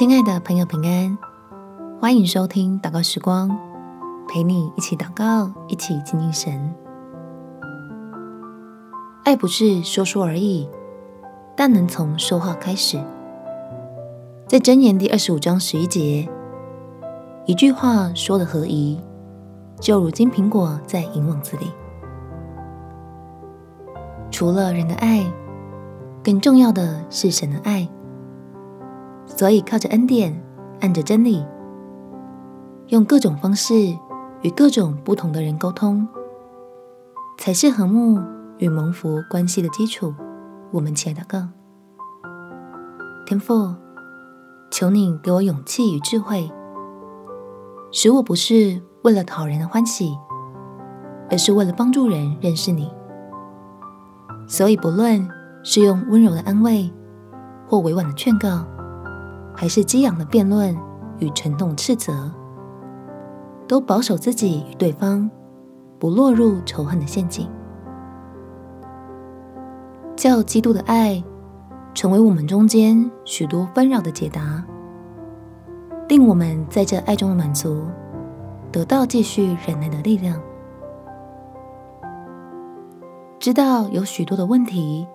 亲爱的朋友，平安，欢迎收听祷告时光，陪你一起祷告，一起亲近神。爱不是说说而已，但能从说话开始。在箴言第二十五章十一节，一句话说的合宜，就如金苹果在银网子里。除了人的爱，更重要的是神的爱。所以，靠着恩典，按着真理，用各种方式与各种不同的人沟通，才是和睦与蒙福关系的基础。我们亲爱的告天父，求你给我勇气与智慧，使我不是为了讨人的欢喜，而是为了帮助人认识你。所以，不论是用温柔的安慰，或委婉的劝告。还是激昂的辩论与沉痛斥责，都保守自己与对方，不落入仇恨的陷阱，叫基督的爱成为我们中间许多纷扰的解答，令我们在这爱中的满足，得到继续忍耐的力量。知道有许多的问题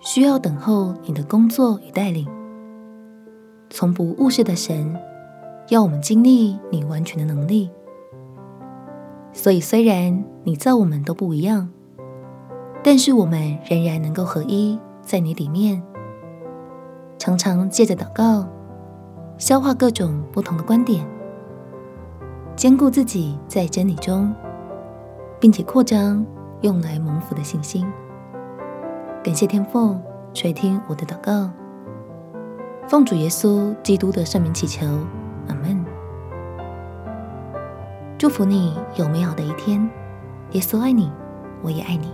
需要等候你的工作与带领。从不误事的神，要我们经历你完全的能力。所以，虽然你造我们都不一样，但是我们仍然能够合一在你里面。常常借着祷告，消化各种不同的观点，兼顾自己在真理中，并且扩张用来蒙福的信心。感谢天父垂听我的祷告。奉主耶稣基督的圣名祈求，阿门。祝福你有美好的一天。耶稣爱你，我也爱你。